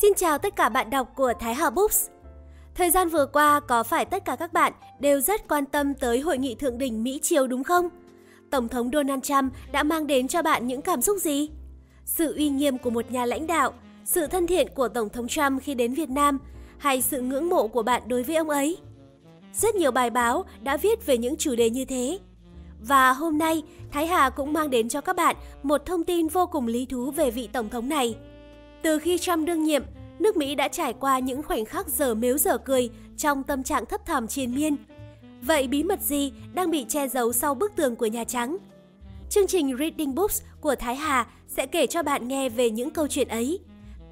Xin chào tất cả bạn đọc của Thái Hà Books. Thời gian vừa qua có phải tất cả các bạn đều rất quan tâm tới hội nghị thượng đỉnh Mỹ-Triều đúng không? Tổng thống Donald Trump đã mang đến cho bạn những cảm xúc gì? Sự uy nghiêm của một nhà lãnh đạo, sự thân thiện của Tổng thống Trump khi đến Việt Nam hay sự ngưỡng mộ của bạn đối với ông ấy? Rất nhiều bài báo đã viết về những chủ đề như thế. Và hôm nay, Thái Hà cũng mang đến cho các bạn một thông tin vô cùng lý thú về vị Tổng thống này. Từ khi Trump đương nhiệm, nước Mỹ đã trải qua những khoảnh khắc dở mếu dở cười trong tâm trạng thấp thỏm triền miên. Vậy bí mật gì đang bị che giấu sau bức tường của Nhà Trắng? Chương trình Reading Books của Thái Hà sẽ kể cho bạn nghe về những câu chuyện ấy.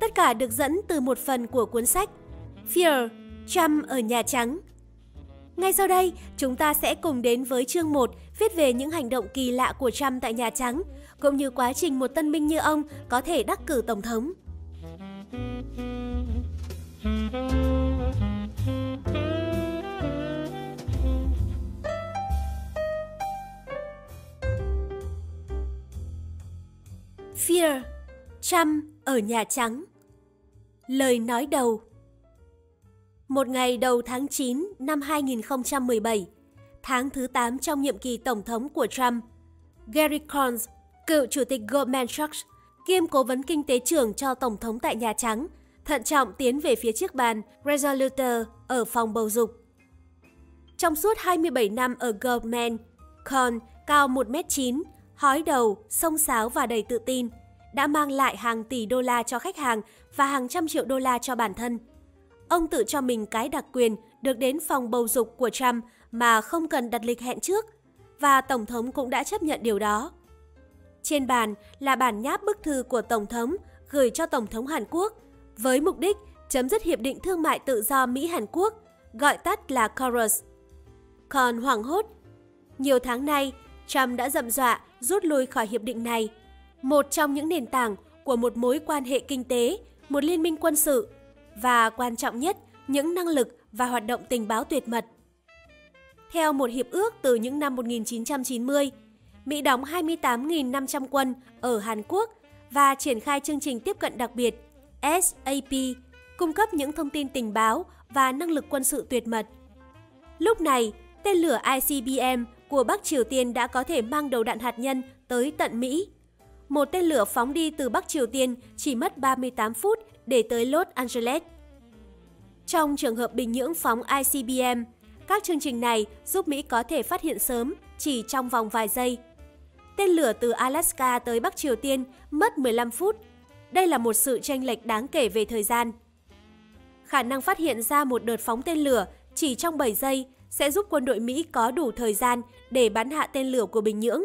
Tất cả được dẫn từ một phần của cuốn sách Fear, Trump ở Nhà Trắng. Ngay sau đây, chúng ta sẽ cùng đến với chương 1 viết về những hành động kỳ lạ của Trump tại Nhà Trắng, cũng như quá trình một tân binh như ông có thể đắc cử Tổng thống. Fear, Trump ở Nhà Trắng Lời nói đầu Một ngày đầu tháng 9 năm 2017, tháng thứ 8 trong nhiệm kỳ Tổng thống của Trump, Gary Cohn, cựu chủ tịch Goldman Sachs, kiêm cố vấn kinh tế trưởng cho Tổng thống tại Nhà Trắng, thận trọng tiến về phía chiếc bàn Resolute ở phòng bầu dục. Trong suốt 27 năm ở Goldman, Cohn cao 1m9, hói đầu, sông sáo và đầy tự tin, đã mang lại hàng tỷ đô la cho khách hàng và hàng trăm triệu đô la cho bản thân. Ông tự cho mình cái đặc quyền được đến phòng bầu dục của Trump mà không cần đặt lịch hẹn trước, và Tổng thống cũng đã chấp nhận điều đó. Trên bàn là bản nháp bức thư của Tổng thống gửi cho Tổng thống Hàn Quốc với mục đích chấm dứt Hiệp định Thương mại Tự do Mỹ-Hàn Quốc, gọi tắt là KORUS. Còn hoảng hốt, nhiều tháng nay, Trump đã dậm dọa rút lui khỏi hiệp định này, một trong những nền tảng của một mối quan hệ kinh tế, một liên minh quân sự và quan trọng nhất, những năng lực và hoạt động tình báo tuyệt mật. Theo một hiệp ước từ những năm 1990, Mỹ đóng 28.500 quân ở Hàn Quốc và triển khai chương trình tiếp cận đặc biệt SAP, cung cấp những thông tin tình báo và năng lực quân sự tuyệt mật. Lúc này, tên lửa ICBM của Bắc Triều Tiên đã có thể mang đầu đạn hạt nhân tới tận Mỹ. Một tên lửa phóng đi từ Bắc Triều Tiên chỉ mất 38 phút để tới Los Angeles. Trong trường hợp Bình Nhưỡng phóng ICBM, các chương trình này giúp Mỹ có thể phát hiện sớm chỉ trong vòng vài giây. Tên lửa từ Alaska tới Bắc Triều Tiên mất 15 phút. Đây là một sự tranh lệch đáng kể về thời gian. Khả năng phát hiện ra một đợt phóng tên lửa chỉ trong 7 giây sẽ giúp quân đội Mỹ có đủ thời gian để bắn hạ tên lửa của Bình Nhưỡng.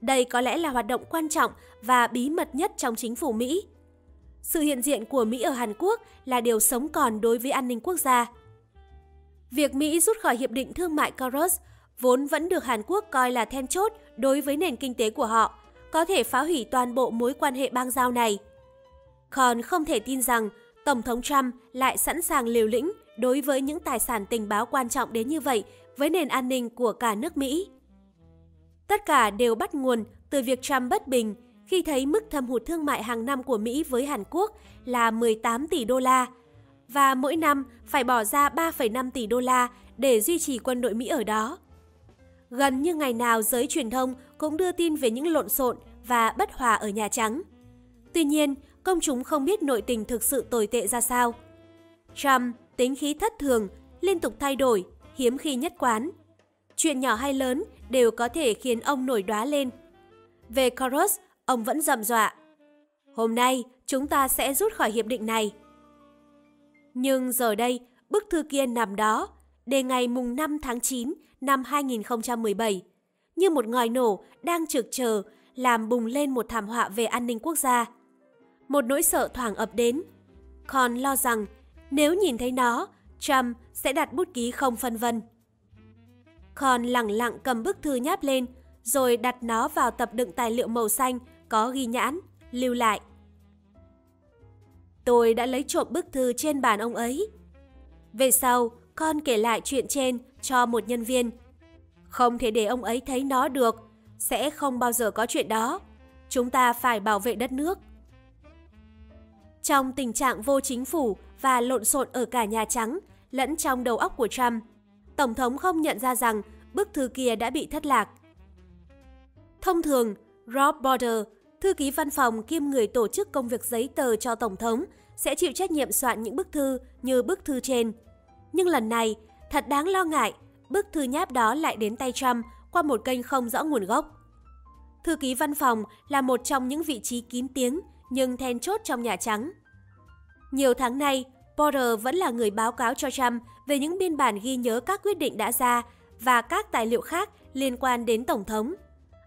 Đây có lẽ là hoạt động quan trọng và bí mật nhất trong chính phủ Mỹ. Sự hiện diện của Mỹ ở Hàn Quốc là điều sống còn đối với an ninh quốc gia. Việc Mỹ rút khỏi Hiệp định Thương mại KORUS vốn vẫn được Hàn Quốc coi là then chốt đối với nền kinh tế của họ, có thể phá hủy toàn bộ mối quan hệ bang giao này. Còn không thể tin rằng Tổng thống Trump lại sẵn sàng liều lĩnh đối với những tài sản tình báo quan trọng đến như vậy với nền an ninh của cả nước Mỹ. Tất cả đều bắt nguồn từ việc Trump bất bình khi thấy mức thâm hụt thương mại hàng năm của Mỹ với Hàn Quốc là 18 tỷ đô la và mỗi năm phải bỏ ra 3,5 tỷ đô la để duy trì quân đội Mỹ ở đó. Gần như ngày nào giới truyền thông cũng đưa tin về những lộn xộn và bất hòa ở Nhà Trắng. Tuy nhiên, công chúng không biết nội tình thực sự tồi tệ ra sao. Trump tính khí thất thường, liên tục thay đổi, hiếm khi nhất quán. Chuyện nhỏ hay lớn đều có thể khiến ông nổi đoá lên. Về Coros, ông vẫn rầm dọa. Hôm nay, chúng ta sẽ rút khỏi hiệp định này. Nhưng giờ đây, bức thư kia nằm đó, đề ngày mùng 5 tháng 9 năm 2017, như một ngòi nổ đang trực chờ làm bùng lên một thảm họa về an ninh quốc gia. Một nỗi sợ thoảng ập đến. Còn lo rằng nếu nhìn thấy nó, Trump sẽ đặt bút ký không phân vân. Con lặng lặng cầm bức thư nháp lên, rồi đặt nó vào tập đựng tài liệu màu xanh có ghi nhãn, lưu lại. Tôi đã lấy trộm bức thư trên bàn ông ấy. Về sau, con kể lại chuyện trên cho một nhân viên. Không thể để ông ấy thấy nó được, sẽ không bao giờ có chuyện đó. Chúng ta phải bảo vệ đất nước. Trong tình trạng vô chính phủ và lộn xộn ở cả Nhà Trắng, lẫn trong đầu óc của Trump, Tổng thống không nhận ra rằng bức thư kia đã bị thất lạc. Thông thường, Rob Border, thư ký văn phòng kiêm người tổ chức công việc giấy tờ cho Tổng thống, sẽ chịu trách nhiệm soạn những bức thư như bức thư trên. Nhưng lần này, thật đáng lo ngại, bức thư nháp đó lại đến tay Trump qua một kênh không rõ nguồn gốc. Thư ký văn phòng là một trong những vị trí kín tiếng nhưng then chốt trong Nhà Trắng. Nhiều tháng nay, Porter vẫn là người báo cáo cho Trump về những biên bản ghi nhớ các quyết định đã ra và các tài liệu khác liên quan đến Tổng thống,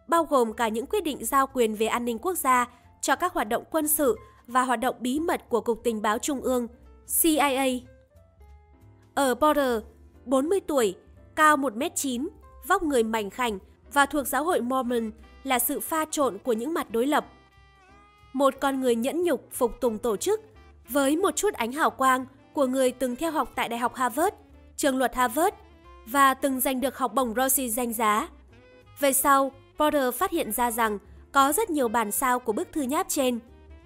bao gồm cả những quyết định giao quyền về an ninh quốc gia cho các hoạt động quân sự và hoạt động bí mật của Cục Tình báo Trung ương, CIA. Ở Porter, 40 tuổi, cao 1m9, vóc người mảnh khảnh và thuộc giáo hội Mormon là sự pha trộn của những mặt đối lập. Một con người nhẫn nhục phục tùng tổ chức với một chút ánh hào quang của người từng theo học tại Đại học Harvard, trường luật Harvard và từng giành được học bổng Rossi danh giá. Về sau, Porter phát hiện ra rằng có rất nhiều bản sao của bức thư nháp trên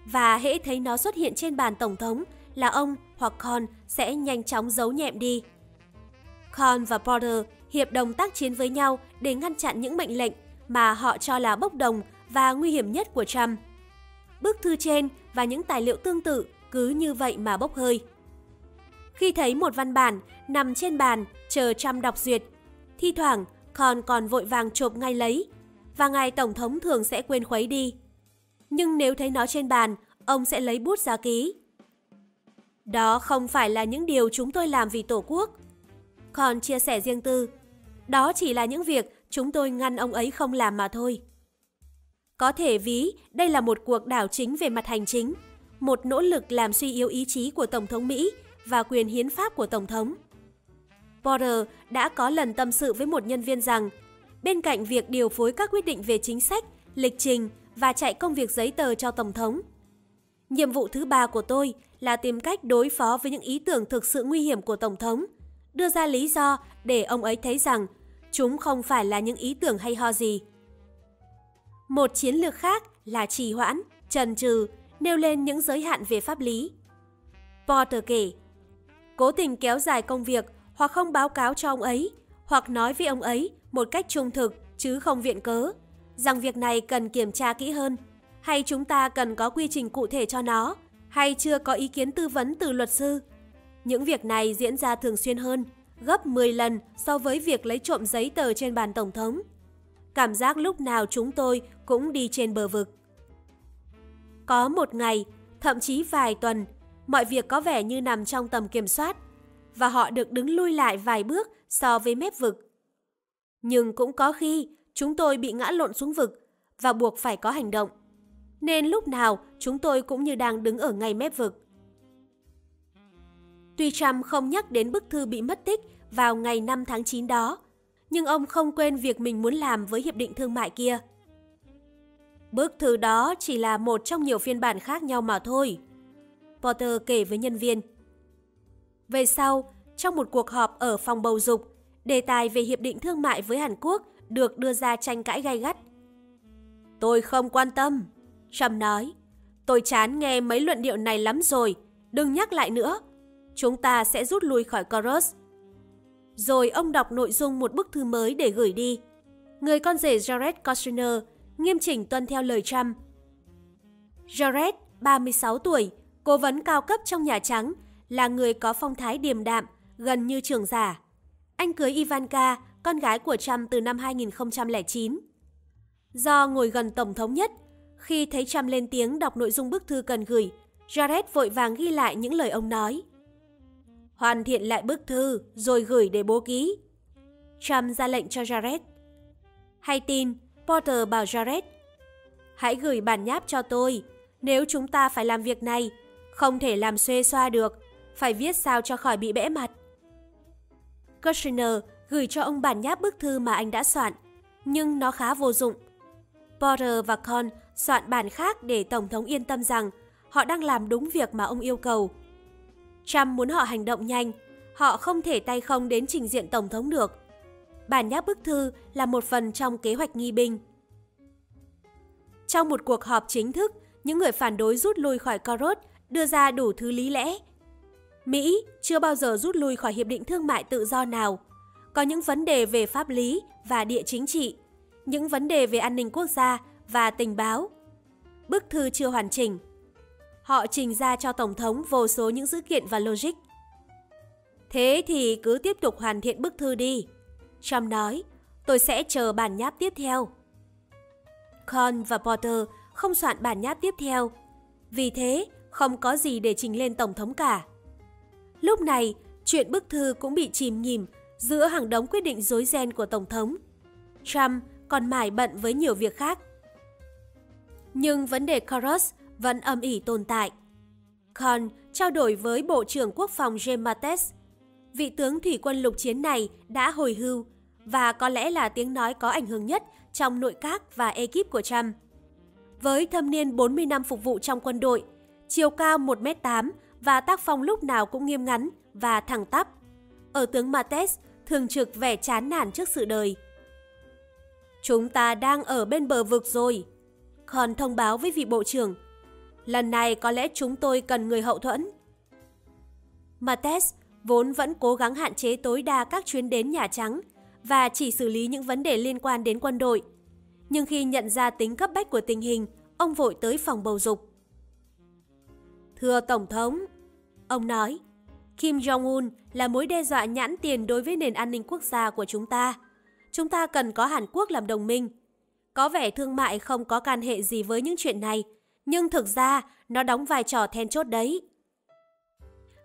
và hễ thấy nó xuất hiện trên bàn tổng thống là ông hoặc Con sẽ nhanh chóng giấu nhẹm đi. Con và Porter hiệp đồng tác chiến với nhau để ngăn chặn những mệnh lệnh mà họ cho là bốc đồng và nguy hiểm nhất của Trump. Bức thư trên và những tài liệu tương tự cứ như vậy mà bốc hơi. Khi thấy một văn bản nằm trên bàn chờ Trump đọc duyệt, thi thoảng còn còn vội vàng chộp ngay lấy và ngài Tổng thống thường sẽ quên khuấy đi. Nhưng nếu thấy nó trên bàn, ông sẽ lấy bút ra ký. Đó không phải là những điều chúng tôi làm vì Tổ quốc. Còn chia sẻ riêng tư, đó chỉ là những việc chúng tôi ngăn ông ấy không làm mà thôi. Có thể ví đây là một cuộc đảo chính về mặt hành chính, một nỗ lực làm suy yếu ý chí của Tổng thống Mỹ và quyền hiến pháp của Tổng thống. Porter đã có lần tâm sự với một nhân viên rằng, bên cạnh việc điều phối các quyết định về chính sách, lịch trình và chạy công việc giấy tờ cho Tổng thống, nhiệm vụ thứ ba của tôi là tìm cách đối phó với những ý tưởng thực sự nguy hiểm của Tổng thống, đưa ra lý do để ông ấy thấy rằng chúng không phải là những ý tưởng hay ho gì. Một chiến lược khác là trì hoãn, trần trừ, nêu lên những giới hạn về pháp lý. Porter kể, cố tình kéo dài công việc hoặc không báo cáo cho ông ấy, hoặc nói với ông ấy một cách trung thực chứ không viện cớ, rằng việc này cần kiểm tra kỹ hơn, hay chúng ta cần có quy trình cụ thể cho nó, hay chưa có ý kiến tư vấn từ luật sư. Những việc này diễn ra thường xuyên hơn, gấp 10 lần so với việc lấy trộm giấy tờ trên bàn Tổng thống. Cảm giác lúc nào chúng tôi cũng đi trên bờ vực. Có một ngày, thậm chí vài tuần, mọi việc có vẻ như nằm trong tầm kiểm soát và họ được đứng lui lại vài bước so với mép vực. Nhưng cũng có khi chúng tôi bị ngã lộn xuống vực và buộc phải có hành động. Nên lúc nào chúng tôi cũng như đang đứng ở ngay mép vực. Tuy Trump không nhắc đến bức thư bị mất tích vào ngày 5 tháng 9 đó, nhưng ông không quên việc mình muốn làm với hiệp định thương mại kia. Bức thư đó chỉ là một trong nhiều phiên bản khác nhau mà thôi. Potter kể với nhân viên. Về sau, trong một cuộc họp ở phòng bầu dục, đề tài về hiệp định thương mại với Hàn Quốc được đưa ra tranh cãi gay gắt. Tôi không quan tâm, Trump nói. Tôi chán nghe mấy luận điệu này lắm rồi, đừng nhắc lại nữa. Chúng ta sẽ rút lui khỏi Coros. Rồi ông đọc nội dung một bức thư mới để gửi đi. Người con rể Jared Kushner nghiêm chỉnh tuân theo lời Trump. Jared, 36 tuổi, cố vấn cao cấp trong Nhà Trắng, là người có phong thái điềm đạm, gần như trưởng giả. Anh cưới Ivanka, con gái của Trump từ năm 2009. Do ngồi gần Tổng thống nhất, khi thấy Trump lên tiếng đọc nội dung bức thư cần gửi, Jared vội vàng ghi lại những lời ông nói. Hoàn thiện lại bức thư rồi gửi để bố ký. Trump ra lệnh cho Jared. Hay tin, Porter bảo Jared, hãy gửi bản nháp cho tôi. Nếu chúng ta phải làm việc này, không thể làm xuê xoa được, phải viết sao cho khỏi bị bẽ mặt. Kushner gửi cho ông bản nháp bức thư mà anh đã soạn, nhưng nó khá vô dụng. Porter và Con soạn bản khác để Tổng thống yên tâm rằng họ đang làm đúng việc mà ông yêu cầu. Trump muốn họ hành động nhanh, họ không thể tay không đến trình diện Tổng thống được. Bản nháp bức thư là một phần trong kế hoạch nghi binh. Trong một cuộc họp chính thức, những người phản đối rút lui khỏi Corot đưa ra đủ thứ lý lẽ. Mỹ chưa bao giờ rút lui khỏi hiệp định thương mại tự do nào. Có những vấn đề về pháp lý và địa chính trị, những vấn đề về an ninh quốc gia và tình báo. Bức thư chưa hoàn chỉnh. Họ trình ra cho Tổng thống vô số những dữ kiện và logic. Thế thì cứ tiếp tục hoàn thiện bức thư đi. Trump nói, tôi sẽ chờ bản nháp tiếp theo. Con và Porter không soạn bản nháp tiếp theo. Vì thế, không có gì để trình lên Tổng thống cả. Lúc này, chuyện bức thư cũng bị chìm nhìm giữa hàng đống quyết định rối ren của Tổng thống. Trump còn mải bận với nhiều việc khác. Nhưng vấn đề Coros vẫn âm ỉ tồn tại. Con trao đổi với Bộ trưởng Quốc phòng James Mattis. Vị tướng thủy quân lục chiến này đã hồi hưu và có lẽ là tiếng nói có ảnh hưởng nhất trong nội các và ekip của Trump. Với thâm niên 40 năm phục vụ trong quân đội, chiều cao 1m8 và tác phong lúc nào cũng nghiêm ngắn và thẳng tắp. Ở tướng Mates thường trực vẻ chán nản trước sự đời. Chúng ta đang ở bên bờ vực rồi. Còn thông báo với vị bộ trưởng. Lần này có lẽ chúng tôi cần người hậu thuẫn. Mates vốn vẫn cố gắng hạn chế tối đa các chuyến đến Nhà Trắng và chỉ xử lý những vấn đề liên quan đến quân đội. Nhưng khi nhận ra tính cấp bách của tình hình, ông vội tới phòng bầu dục. Thưa Tổng thống, ông nói, Kim Jong-un là mối đe dọa nhãn tiền đối với nền an ninh quốc gia của chúng ta. Chúng ta cần có Hàn Quốc làm đồng minh. Có vẻ thương mại không có can hệ gì với những chuyện này, nhưng thực ra nó đóng vai trò then chốt đấy.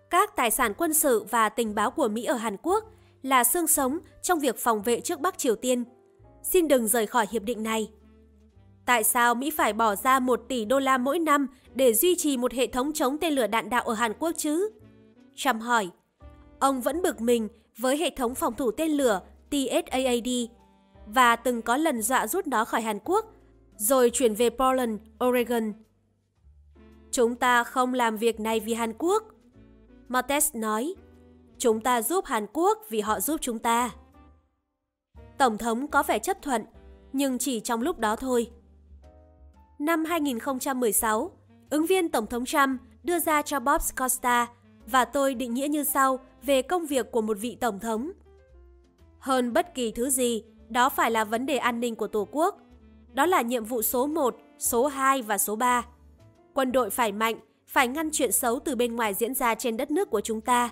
Các tài sản quân sự và tình báo của Mỹ ở Hàn Quốc là xương sống trong việc phòng vệ trước Bắc Triều Tiên. Xin đừng rời khỏi hiệp định này. Tại sao Mỹ phải bỏ ra 1 tỷ đô la mỗi năm để duy trì một hệ thống chống tên lửa đạn đạo ở Hàn Quốc chứ? Trump hỏi. Ông vẫn bực mình với hệ thống phòng thủ tên lửa TSAAD và từng có lần dọa rút nó khỏi Hàn Quốc, rồi chuyển về Portland, Oregon. Chúng ta không làm việc này vì Hàn Quốc. Martes nói, chúng ta giúp Hàn Quốc vì họ giúp chúng ta. Tổng thống có vẻ chấp thuận, nhưng chỉ trong lúc đó thôi. Năm 2016, ứng viên Tổng thống Trump đưa ra cho Bob Costa và tôi định nghĩa như sau về công việc của một vị Tổng thống. Hơn bất kỳ thứ gì, đó phải là vấn đề an ninh của Tổ quốc. Đó là nhiệm vụ số 1, số 2 và số 3. Quân đội phải mạnh, phải ngăn chuyện xấu từ bên ngoài diễn ra trên đất nước của chúng ta.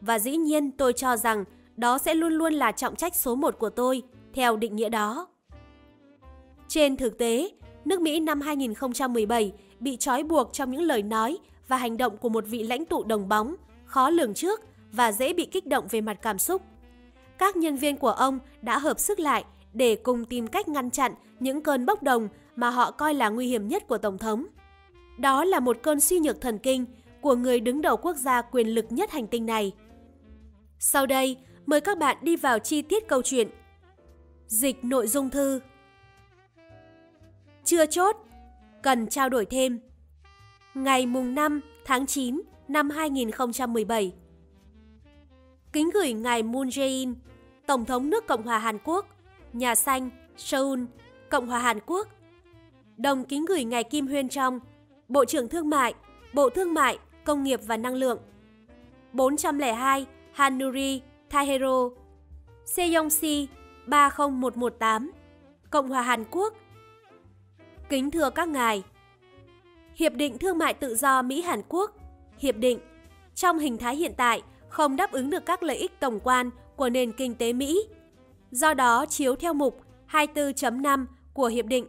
Và dĩ nhiên tôi cho rằng đó sẽ luôn luôn là trọng trách số một của tôi, theo định nghĩa đó. Trên thực tế, nước Mỹ năm 2017 bị trói buộc trong những lời nói và hành động của một vị lãnh tụ đồng bóng, khó lường trước và dễ bị kích động về mặt cảm xúc. Các nhân viên của ông đã hợp sức lại để cùng tìm cách ngăn chặn những cơn bốc đồng mà họ coi là nguy hiểm nhất của Tổng thống. Đó là một cơn suy nhược thần kinh của người đứng đầu quốc gia quyền lực nhất hành tinh này. Sau đây, mời các bạn đi vào chi tiết câu chuyện. Dịch nội dung thư chưa chốt, cần trao đổi thêm. Ngày mùng 5 tháng 9 năm 2017 Kính gửi Ngài Moon Jae-in, Tổng thống nước Cộng hòa Hàn Quốc, Nhà Xanh, Seoul, Cộng hòa Hàn Quốc. Đồng kính gửi Ngài Kim Huyên Trong, Bộ trưởng Thương mại, Bộ Thương mại, Công nghiệp và Năng lượng. 402 Hanuri, Taehero, Seyongsi 30118, Cộng hòa Hàn Quốc, Kính thưa các ngài, Hiệp định Thương mại Tự do Mỹ-Hàn Quốc, Hiệp định, trong hình thái hiện tại không đáp ứng được các lợi ích tổng quan của nền kinh tế Mỹ. Do đó, chiếu theo mục 24.5 của Hiệp định,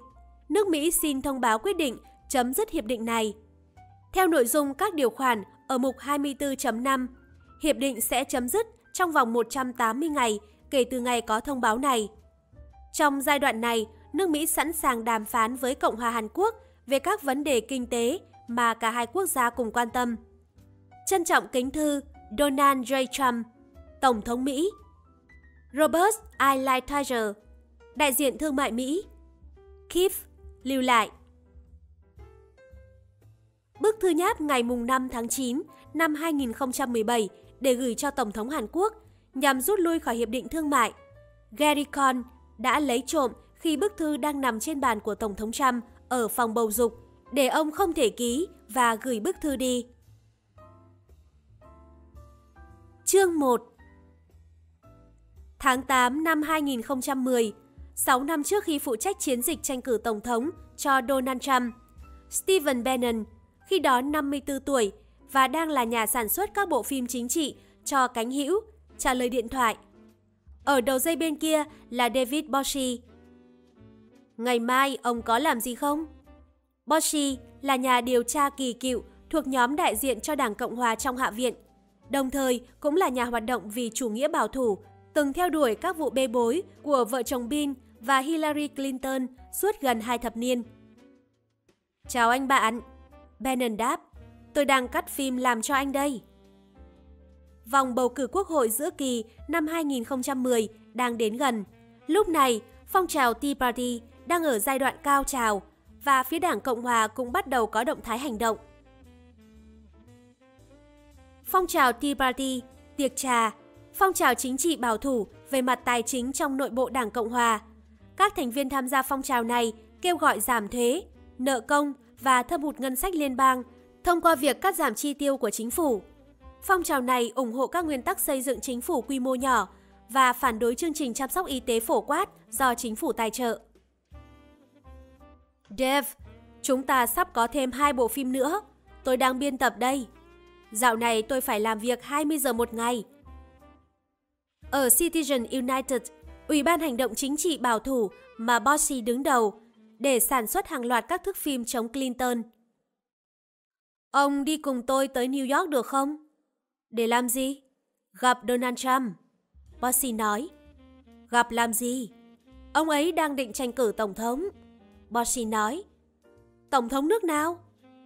nước Mỹ xin thông báo quyết định chấm dứt hiệp định này. Theo nội dung các điều khoản ở mục 24.5, hiệp định sẽ chấm dứt trong vòng 180 ngày kể từ ngày có thông báo này. Trong giai đoạn này, nước Mỹ sẵn sàng đàm phán với Cộng hòa Hàn Quốc về các vấn đề kinh tế mà cả hai quốc gia cùng quan tâm. Trân trọng kính thư Donald J. Trump, Tổng thống Mỹ. Robert I. Lighthizer, đại diện thương mại Mỹ. Keith, lưu lại. Bức thư nháp ngày 5 tháng 9 năm 2017 để gửi cho Tổng thống Hàn Quốc nhằm rút lui khỏi Hiệp định Thương mại. Gary Cohn đã lấy trộm khi bức thư đang nằm trên bàn của Tổng thống Trump ở phòng bầu dục để ông không thể ký và gửi bức thư đi. Chương 1 Tháng 8 năm 2010, 6 năm trước khi phụ trách chiến dịch tranh cử Tổng thống cho Donald Trump, Stephen Bannon, khi đó 54 tuổi và đang là nhà sản xuất các bộ phim chính trị cho cánh hữu, trả lời điện thoại. Ở đầu dây bên kia là David Boshi. Ngày mai ông có làm gì không? Boshi là nhà điều tra kỳ cựu thuộc nhóm đại diện cho Đảng Cộng Hòa trong Hạ viện, đồng thời cũng là nhà hoạt động vì chủ nghĩa bảo thủ, từng theo đuổi các vụ bê bối của vợ chồng Bill và Hillary Clinton suốt gần hai thập niên. Chào anh bạn, Bannon đáp, tôi đang cắt phim làm cho anh đây. Vòng bầu cử quốc hội giữa kỳ năm 2010 đang đến gần. Lúc này, phong trào Tea Party đang ở giai đoạn cao trào và phía Đảng Cộng Hòa cũng bắt đầu có động thái hành động. Phong trào Tea Party, tiệc trà, phong trào chính trị bảo thủ về mặt tài chính trong nội bộ Đảng Cộng Hòa. Các thành viên tham gia phong trào này kêu gọi giảm thuế, nợ công và thâm hụt ngân sách liên bang thông qua việc cắt giảm chi tiêu của chính phủ. Phong trào này ủng hộ các nguyên tắc xây dựng chính phủ quy mô nhỏ và phản đối chương trình chăm sóc y tế phổ quát do chính phủ tài trợ. Dev, chúng ta sắp có thêm hai bộ phim nữa. Tôi đang biên tập đây. Dạo này tôi phải làm việc 20 giờ một ngày. Ở Citizen United, Ủy ban hành động chính trị bảo thủ mà Bossy đứng đầu để sản xuất hàng loạt các thước phim chống Clinton. Ông đi cùng tôi tới New York được không? Để làm gì? Gặp Donald Trump. Bossy nói. Gặp làm gì? Ông ấy đang định tranh cử tổng thống. Bossy nói. Tổng thống nước nào?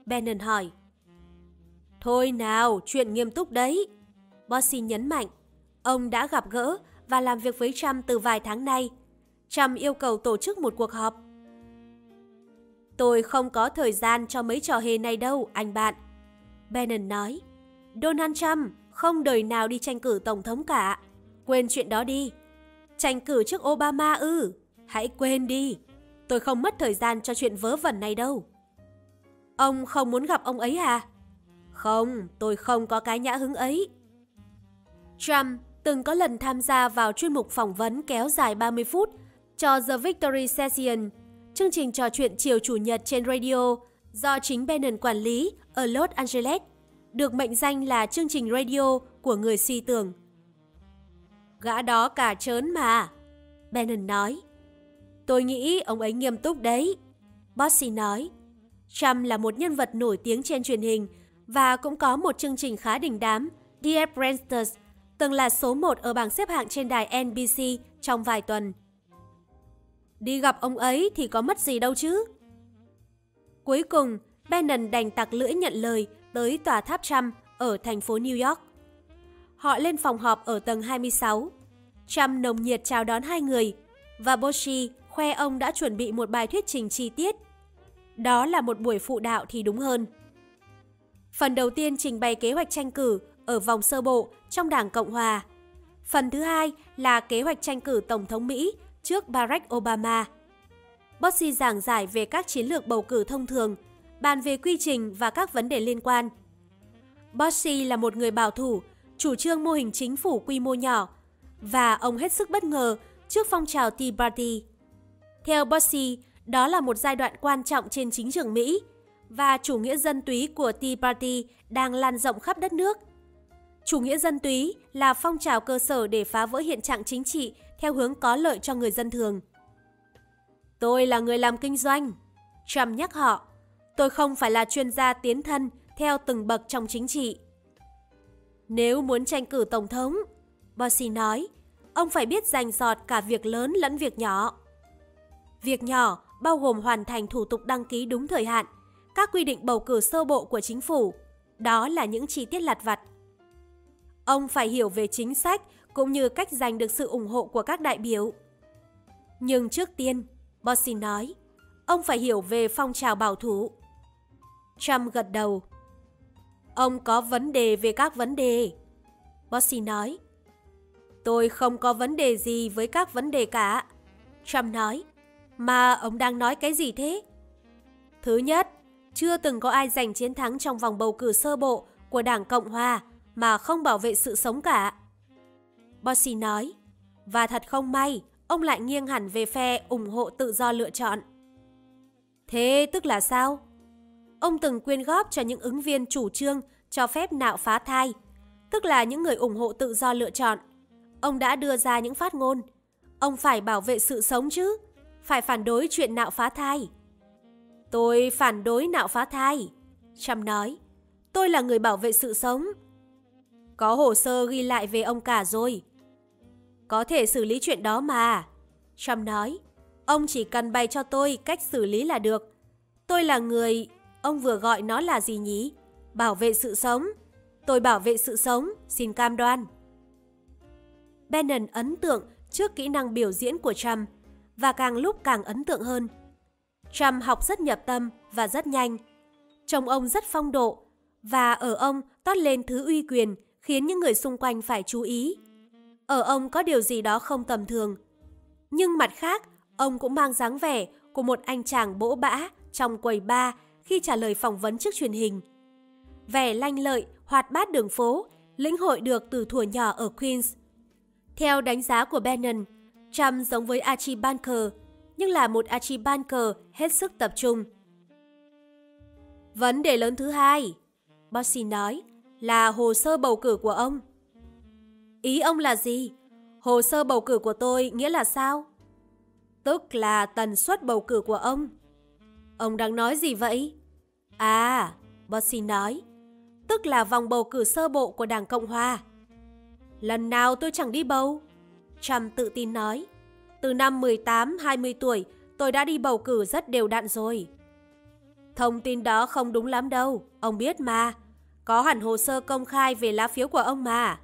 Bannon hỏi. Thôi nào, chuyện nghiêm túc đấy. Bossy nhấn mạnh. Ông đã gặp gỡ và làm việc với Trump từ vài tháng nay. Trump yêu cầu tổ chức một cuộc họp. Tôi không có thời gian cho mấy trò hề này đâu, anh bạn. Bannon nói. Donald Trump không đời nào đi tranh cử tổng thống cả. Quên chuyện đó đi. Tranh cử trước Obama ư. Hãy quên đi. Tôi không mất thời gian cho chuyện vớ vẩn này đâu. Ông không muốn gặp ông ấy à? Không, tôi không có cái nhã hứng ấy. Trump từng có lần tham gia vào chuyên mục phỏng vấn kéo dài 30 phút cho The Victory Session, chương trình trò chuyện chiều chủ nhật trên radio do chính Bannon quản lý ở Los Angeles, được mệnh danh là chương trình radio của người suy tưởng. Gã đó cả trớn mà, Bannon nói. Tôi nghĩ ông ấy nghiêm túc đấy. Bossy nói. Trump là một nhân vật nổi tiếng trên truyền hình và cũng có một chương trình khá đình đám, Dear Pranksters, từng là số 1 ở bảng xếp hạng trên đài NBC trong vài tuần. Đi gặp ông ấy thì có mất gì đâu chứ. Cuối cùng, Bannon đành tặc lưỡi nhận lời tới tòa tháp Trump ở thành phố New York. Họ lên phòng họp ở tầng 26. Trump nồng nhiệt chào đón hai người và Boshi khoe ông đã chuẩn bị một bài thuyết trình chi tiết. Đó là một buổi phụ đạo thì đúng hơn. Phần đầu tiên trình bày kế hoạch tranh cử ở vòng sơ bộ trong Đảng Cộng Hòa. Phần thứ hai là kế hoạch tranh cử Tổng thống Mỹ trước Barack Obama. Bossy giảng giải về các chiến lược bầu cử thông thường, bàn về quy trình và các vấn đề liên quan. Bossy là một người bảo thủ, chủ trương mô hình chính phủ quy mô nhỏ, và ông hết sức bất ngờ trước phong trào Tea Party. Theo Bossy, đó là một giai đoạn quan trọng trên chính trường Mỹ và chủ nghĩa dân túy của Tea Party đang lan rộng khắp đất nước. Chủ nghĩa dân túy là phong trào cơ sở để phá vỡ hiện trạng chính trị theo hướng có lợi cho người dân thường. Tôi là người làm kinh doanh. Trump nhắc họ, tôi không phải là chuyên gia tiến thân theo từng bậc trong chính trị. Nếu muốn tranh cử tổng thống, Bossy nói, ông phải biết dành giọt cả việc lớn lẫn việc nhỏ. Việc nhỏ bao gồm hoàn thành thủ tục đăng ký đúng thời hạn, các quy định bầu cử sơ bộ của chính phủ. Đó là những chi tiết lặt vặt. Ông phải hiểu về chính sách cũng như cách giành được sự ủng hộ của các đại biểu. Nhưng trước tiên, Bossy nói, ông phải hiểu về phong trào bảo thủ. Trump gật đầu. Ông có vấn đề về các vấn đề. Bossy nói. Tôi không có vấn đề gì với các vấn đề cả. Trump nói. Mà ông đang nói cái gì thế? Thứ nhất, chưa từng có ai giành chiến thắng trong vòng bầu cử sơ bộ của Đảng Cộng Hòa mà không bảo vệ sự sống cả. Bossy nói, và thật không may, ông lại nghiêng hẳn về phe ủng hộ tự do lựa chọn. Thế tức là sao? Ông từng quyên góp cho những ứng viên chủ trương cho phép nạo phá thai, tức là những người ủng hộ tự do lựa chọn. Ông đã đưa ra những phát ngôn. Ông phải bảo vệ sự sống chứ, phải phản đối chuyện nạo phá thai. Tôi phản đối nạo phá thai. Trump nói, tôi là người bảo vệ sự sống. Có hồ sơ ghi lại về ông cả rồi. Có thể xử lý chuyện đó mà. Trump nói, ông chỉ cần bày cho tôi cách xử lý là được. Tôi là người, ông vừa gọi nó là gì nhỉ? Bảo vệ sự sống. Tôi bảo vệ sự sống, xin cam đoan. Bannon ấn tượng trước kỹ năng biểu diễn của Trump và càng lúc càng ấn tượng hơn. Trump học rất nhập tâm và rất nhanh. Trông ông rất phong độ và ở ông toát lên thứ uy quyền khiến những người xung quanh phải chú ý. Ở ông có điều gì đó không tầm thường. Nhưng mặt khác, ông cũng mang dáng vẻ của một anh chàng bỗ bã trong quầy bar khi trả lời phỏng vấn trước truyền hình. Vẻ lanh lợi, hoạt bát đường phố, lĩnh hội được từ thuở nhỏ ở Queens. Theo đánh giá của Bannon, Trump giống với Archie Bunker, nhưng là một Archie Bunker hết sức tập trung. Vấn đề lớn thứ hai, Bossy nói, là hồ sơ bầu cử của ông. Ý ông là gì? Hồ sơ bầu cử của tôi nghĩa là sao? Tức là tần suất bầu cử của ông. Ông đang nói gì vậy? À, Bossy nói, tức là vòng bầu cử sơ bộ của Đảng Cộng Hòa. Lần nào tôi chẳng đi bầu. Trump tự tin nói, từ năm 18-20 tuổi tôi đã đi bầu cử rất đều đặn rồi. Thông tin đó không đúng lắm đâu, ông biết mà. Có hẳn hồ sơ công khai về lá phiếu của ông mà.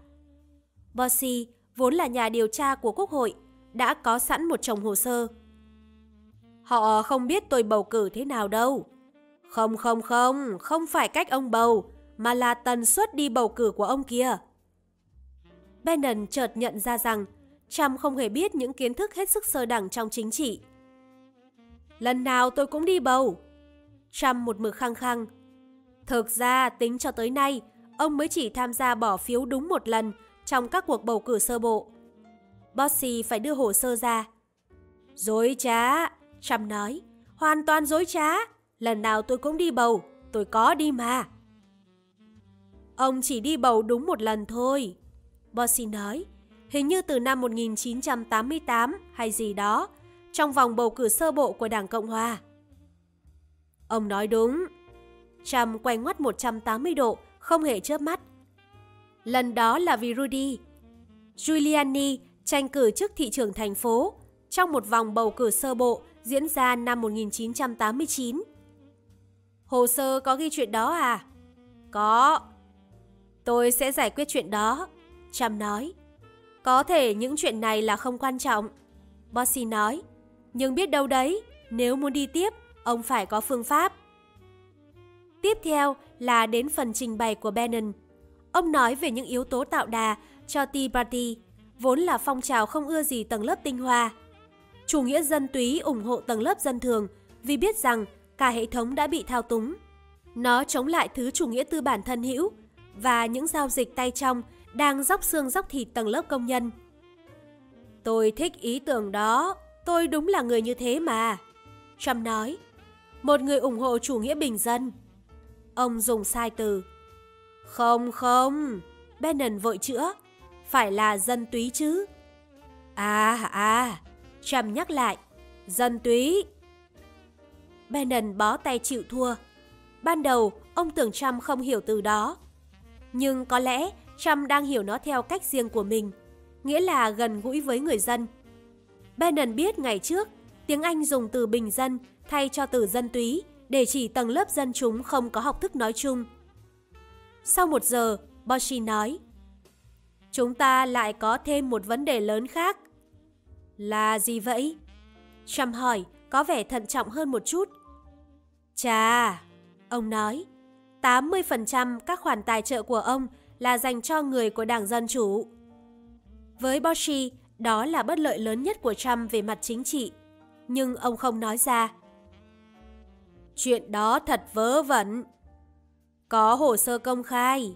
Bossy, vốn là nhà điều tra của Quốc hội, đã có sẵn một chồng hồ sơ. Họ không biết tôi bầu cử thế nào đâu. Không không không, không phải cách ông bầu, mà là tần suất đi bầu cử của ông kia. Bannon chợt nhận ra rằng Trump không hề biết những kiến thức hết sức sơ đẳng trong chính trị. Lần nào tôi cũng đi bầu. Trump một mực khăng khăng. Thực ra tính cho tới nay, ông mới chỉ tham gia bỏ phiếu đúng một lần trong các cuộc bầu cử sơ bộ. Bossy phải đưa hồ sơ ra. Dối trá, Trump nói. Hoàn toàn dối trá. Lần nào tôi cũng đi bầu, tôi có đi mà. Ông chỉ đi bầu đúng một lần thôi. Bossy nói, hình như từ năm 1988 hay gì đó, trong vòng bầu cử sơ bộ của Đảng Cộng Hòa. Ông nói đúng. Trump quay ngoắt 180 độ, không hề chớp mắt. Lần đó là vì Rudy. Giuliani tranh cử chức thị trưởng thành phố trong một vòng bầu cử sơ bộ diễn ra năm 1989. Hồ sơ có ghi chuyện đó à? Có. Tôi sẽ giải quyết chuyện đó. Trump nói. Có thể những chuyện này là không quan trọng. Bossy nói. Nhưng biết đâu đấy, nếu muốn đi tiếp, ông phải có phương pháp. Tiếp theo là đến phần trình bày của Bannon. Ông nói về những yếu tố tạo đà cho Tea Party, vốn là phong trào không ưa gì tầng lớp tinh hoa. Chủ nghĩa dân túy ủng hộ tầng lớp dân thường vì biết rằng cả hệ thống đã bị thao túng. Nó chống lại thứ chủ nghĩa tư bản thân hữu và những giao dịch tay trong đang dốc xương dốc thịt tầng lớp công nhân. Tôi thích ý tưởng đó, tôi đúng là người như thế mà. Trump nói, một người ủng hộ chủ nghĩa bình dân. Ông dùng sai từ. Không không, Bannon vội chữa, phải là dân túy chứ. À à, Trump nhắc lại, dân túy. Bannon bó tay chịu thua. Ban đầu, ông tưởng Trump không hiểu từ đó. Nhưng có lẽ Trump đang hiểu nó theo cách riêng của mình, nghĩa là gần gũi với người dân. Bannon biết ngày trước, tiếng Anh dùng từ bình dân thay cho từ dân túy để chỉ tầng lớp dân chúng không có học thức nói chung. Sau một giờ, Boshi nói, Chúng ta lại có thêm một vấn đề lớn khác. Là gì vậy? Trump hỏi, có vẻ thận trọng hơn một chút. Chà, ông nói, 80% các khoản tài trợ của ông là dành cho người của Đảng Dân Chủ. Với Boshi, đó là bất lợi lớn nhất của Trump về mặt chính trị, nhưng ông không nói ra. Chuyện đó thật vớ vẩn. Có hồ sơ công khai.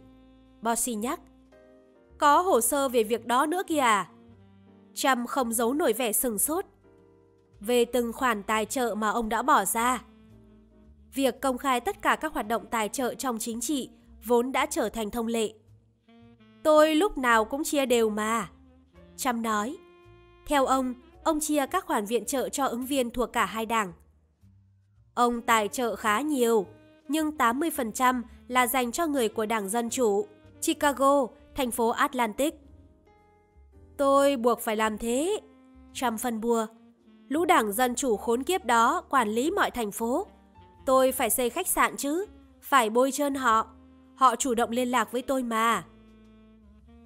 Bossy nhắc, Có hồ sơ về việc đó nữa kìa à? Trump không giấu nổi vẻ sừng sốt. Về từng khoản tài trợ mà ông đã bỏ ra. Việc công khai tất cả các hoạt động tài trợ trong chính trị vốn đã trở thành thông lệ. Tôi lúc nào cũng chia đều mà. Trump nói. Theo ông, ông chia các khoản viện trợ cho ứng viên thuộc cả hai đảng. Ông tài trợ khá nhiều, nhưng 80% là dành cho người của Đảng Dân Chủ, Chicago, thành phố Atlantic. Tôi buộc phải làm thế. Trump phân bua. Lũ Đảng Dân Chủ khốn kiếp đó quản lý mọi thành phố. Tôi phải xây khách sạn chứ, phải bôi trơn họ. Họ chủ động liên lạc với tôi mà.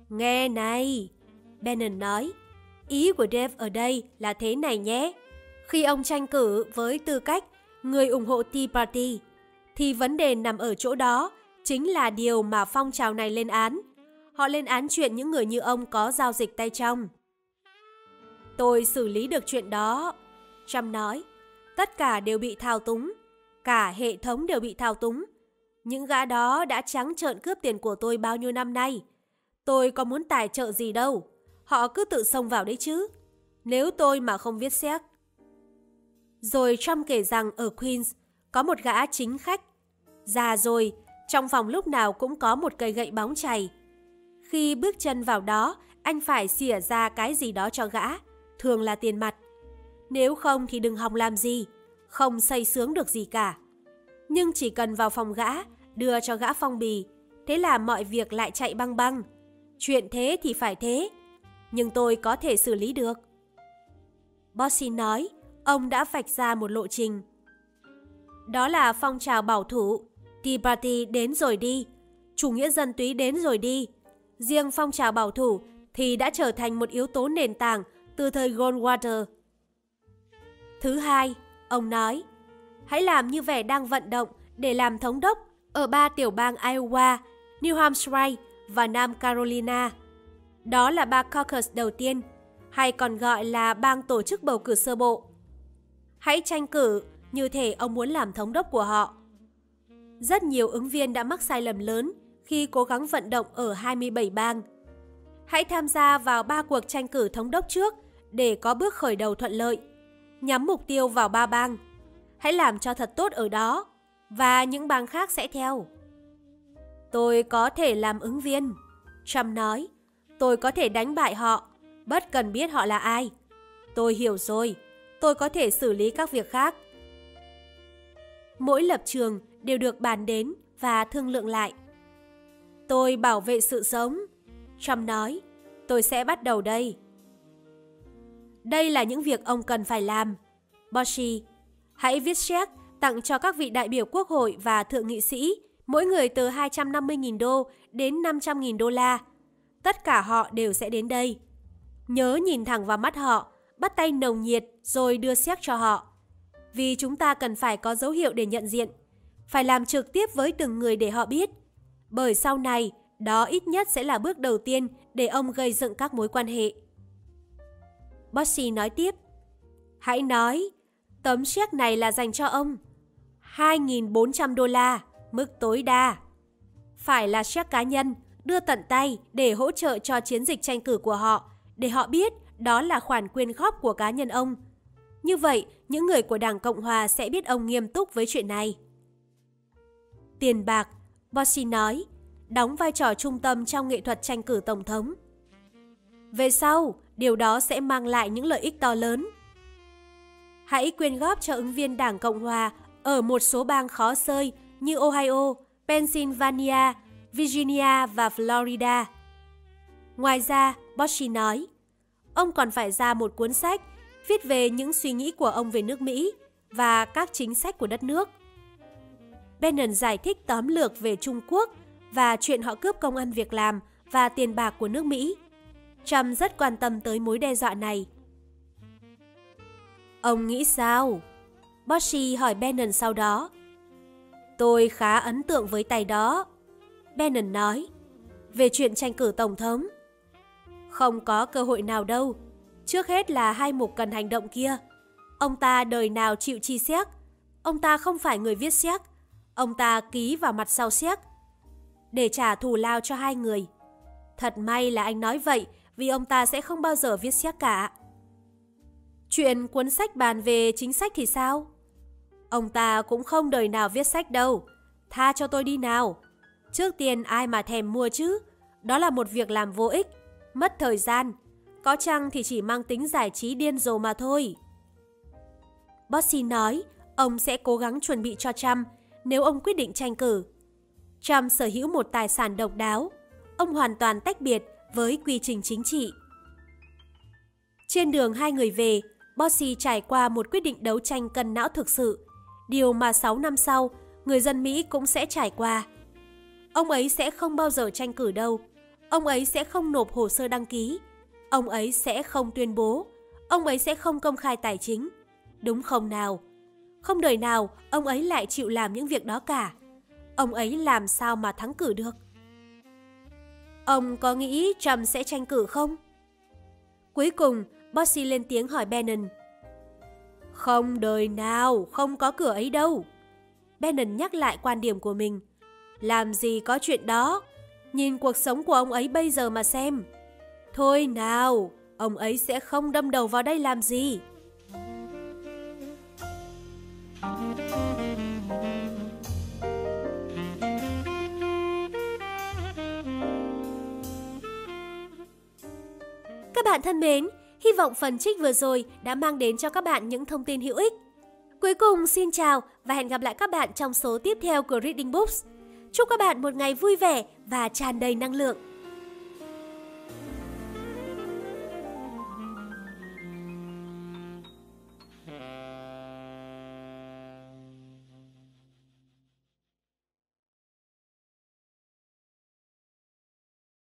Nghe này, Bannon nói, ý của Dave ở đây là thế này nhé. Khi ông tranh cử với tư cách người ủng hộ Tea Party, thì vấn đề nằm ở chỗ đó chính là điều mà phong trào này lên án. Họ lên án chuyện những người như ông có giao dịch tay trong. Tôi xử lý được chuyện đó, Trump nói. Tất cả đều bị thao túng. Cả hệ thống đều bị thao túng. Những gã đó đã trắng trợn cướp tiền của tôi bao nhiêu năm nay. Tôi có muốn tài trợ gì đâu. Họ cứ tự xông vào đấy chứ. Nếu tôi mà không viết xét. Rồi Trump kể rằng ở Queens có một gã chính khách. Già rồi, trong phòng lúc nào cũng có một cây gậy bóng chày. Khi bước chân vào đó, anh phải xỉa ra cái gì đó cho gã, thường là tiền mặt. Nếu không thì đừng hòng làm gì, không xây sướng được gì cả. Nhưng chỉ cần vào phòng gã, đưa cho gã phong bì, thế là mọi việc lại chạy băng băng. Chuyện thế thì phải thế, nhưng tôi có thể xử lý được. Bossy nói, ông đã vạch ra một lộ trình. Đó là phong trào bảo thủ, Tea Party đến rồi đi, chủ nghĩa dân túy đến rồi đi. Riêng phong trào bảo thủ thì đã trở thành một yếu tố nền tảng từ thời Goldwater. Thứ hai, ông nói, hãy làm như vẻ đang vận động để làm thống đốc ở ba tiểu bang Iowa, New Hampshire và Nam Carolina. Đó là ba caucus đầu tiên, hay còn gọi là bang tổ chức bầu cử sơ bộ. Hãy tranh cử như thể ông muốn làm thống đốc của họ. Rất nhiều ứng viên đã mắc sai lầm lớn khi cố gắng vận động ở 27 bang. Hãy tham gia vào ba cuộc tranh cử thống đốc trước để có bước khởi đầu thuận lợi. Nhắm mục tiêu vào ba bang. Hãy làm cho thật tốt ở đó và những bang khác sẽ theo. Tôi có thể làm ứng viên, Trump nói. Tôi có thể đánh bại họ, bất cần biết họ là ai. Tôi hiểu rồi, tôi có thể xử lý các việc khác. Mỗi lập trường đều được bàn đến và thương lượng lại. Tôi bảo vệ sự sống, Trump nói. Tôi sẽ bắt đầu đây. Đây là những việc ông cần phải làm. Boshi, hãy viết séc tặng cho các vị đại biểu quốc hội và thượng nghị sĩ, mỗi người từ 250.000 đô đến 500.000 đô la. Tất cả họ đều sẽ đến đây. Nhớ nhìn thẳng vào mắt họ, bắt tay nồng nhiệt rồi đưa xét cho họ. Vì chúng ta cần phải có dấu hiệu để nhận diện. Phải làm trực tiếp với từng người để họ biết. Bởi sau này, đó ít nhất sẽ là bước đầu tiên để ông gây dựng các mối quan hệ. Bossy nói tiếp. Hãy nói, tấm séc này là dành cho ông. 2.400 đô la, mức tối đa. Phải là séc cá nhân, đưa tận tay để hỗ trợ cho chiến dịch tranh cử của họ, để họ biết đó là khoản quyên góp của cá nhân ông. Như vậy, những người của Đảng Cộng Hòa sẽ biết ông nghiêm túc với chuyện này. Tiền bạc, Bossy nói, đóng vai trò trung tâm trong nghệ thuật tranh cử tổng thống. Về sau, điều đó sẽ mang lại những lợi ích to lớn. Hãy quyên góp cho ứng viên Đảng Cộng Hòa ở một số bang khó sơi như Ohio, Pennsylvania, Virginia và Florida. Ngoài ra, Boshi nói, ông còn phải ra một cuốn sách viết về những suy nghĩ của ông về nước Mỹ và các chính sách của đất nước. Bannon giải thích tóm lược về Trung Quốc và chuyện họ cướp công ăn việc làm và tiền bạc của nước Mỹ. Trump rất quan tâm tới mối đe dọa này. Ông nghĩ sao? Boshi hỏi Bannon sau đó. Tôi khá ấn tượng với tay đó. Bannon nói. Về chuyện tranh cử tổng thống. Không có cơ hội nào đâu. Trước hết là hai mục cần hành động kia. Ông ta đời nào chịu chi xét. Ông ta không phải người viết xét. Ông ta ký vào mặt sau xét để trả thù lao cho hai người. Thật may là anh nói vậy, vì ông ta sẽ không bao giờ viết xét cả. Chuyện cuốn sách bàn về chính sách thì sao? Ông ta cũng không đời nào viết sách đâu. Tha cho tôi đi nào. Trước tiên ai mà thèm mua chứ? Đó là một việc làm vô ích, mất thời gian. Có chăng thì chỉ mang tính giải trí điên rồ mà thôi. Bossy nói, ông sẽ cố gắng chuẩn bị cho Trump nếu ông quyết định tranh cử. Trump sở hữu một tài sản độc đáo. Ông hoàn toàn tách biệt với quy trình chính trị. Trên đường hai người về, Bossy trải qua một quyết định đấu tranh cân não thực sự, điều mà 6 năm sau, người dân Mỹ cũng sẽ trải qua. Ông ấy sẽ không bao giờ tranh cử đâu. Ông ấy sẽ không nộp hồ sơ đăng ký. Ông ấy sẽ không tuyên bố. Ông ấy sẽ không công khai tài chính. Đúng không nào? Không đời nào ông ấy lại chịu làm những việc đó cả. Ông ấy làm sao mà thắng cử được? Ông có nghĩ Trump sẽ tranh cử không? Cuối cùng, Bossy lên tiếng hỏi Bannon. Không đời nào, không có cửa ấy đâu. Bannon nhắc lại quan điểm của mình. Làm gì có chuyện đó? Nhìn cuộc sống của ông ấy bây giờ mà xem. Thôi nào, ông ấy sẽ không đâm đầu vào đây làm gì. Các bạn thân mến, hy vọng phần trích vừa rồi đã mang đến cho các bạn những thông tin hữu ích. Cuối cùng xin chào và hẹn gặp lại các bạn trong số tiếp theo của Reading Books. Chúc các bạn một ngày vui vẻ và tràn đầy năng lượng.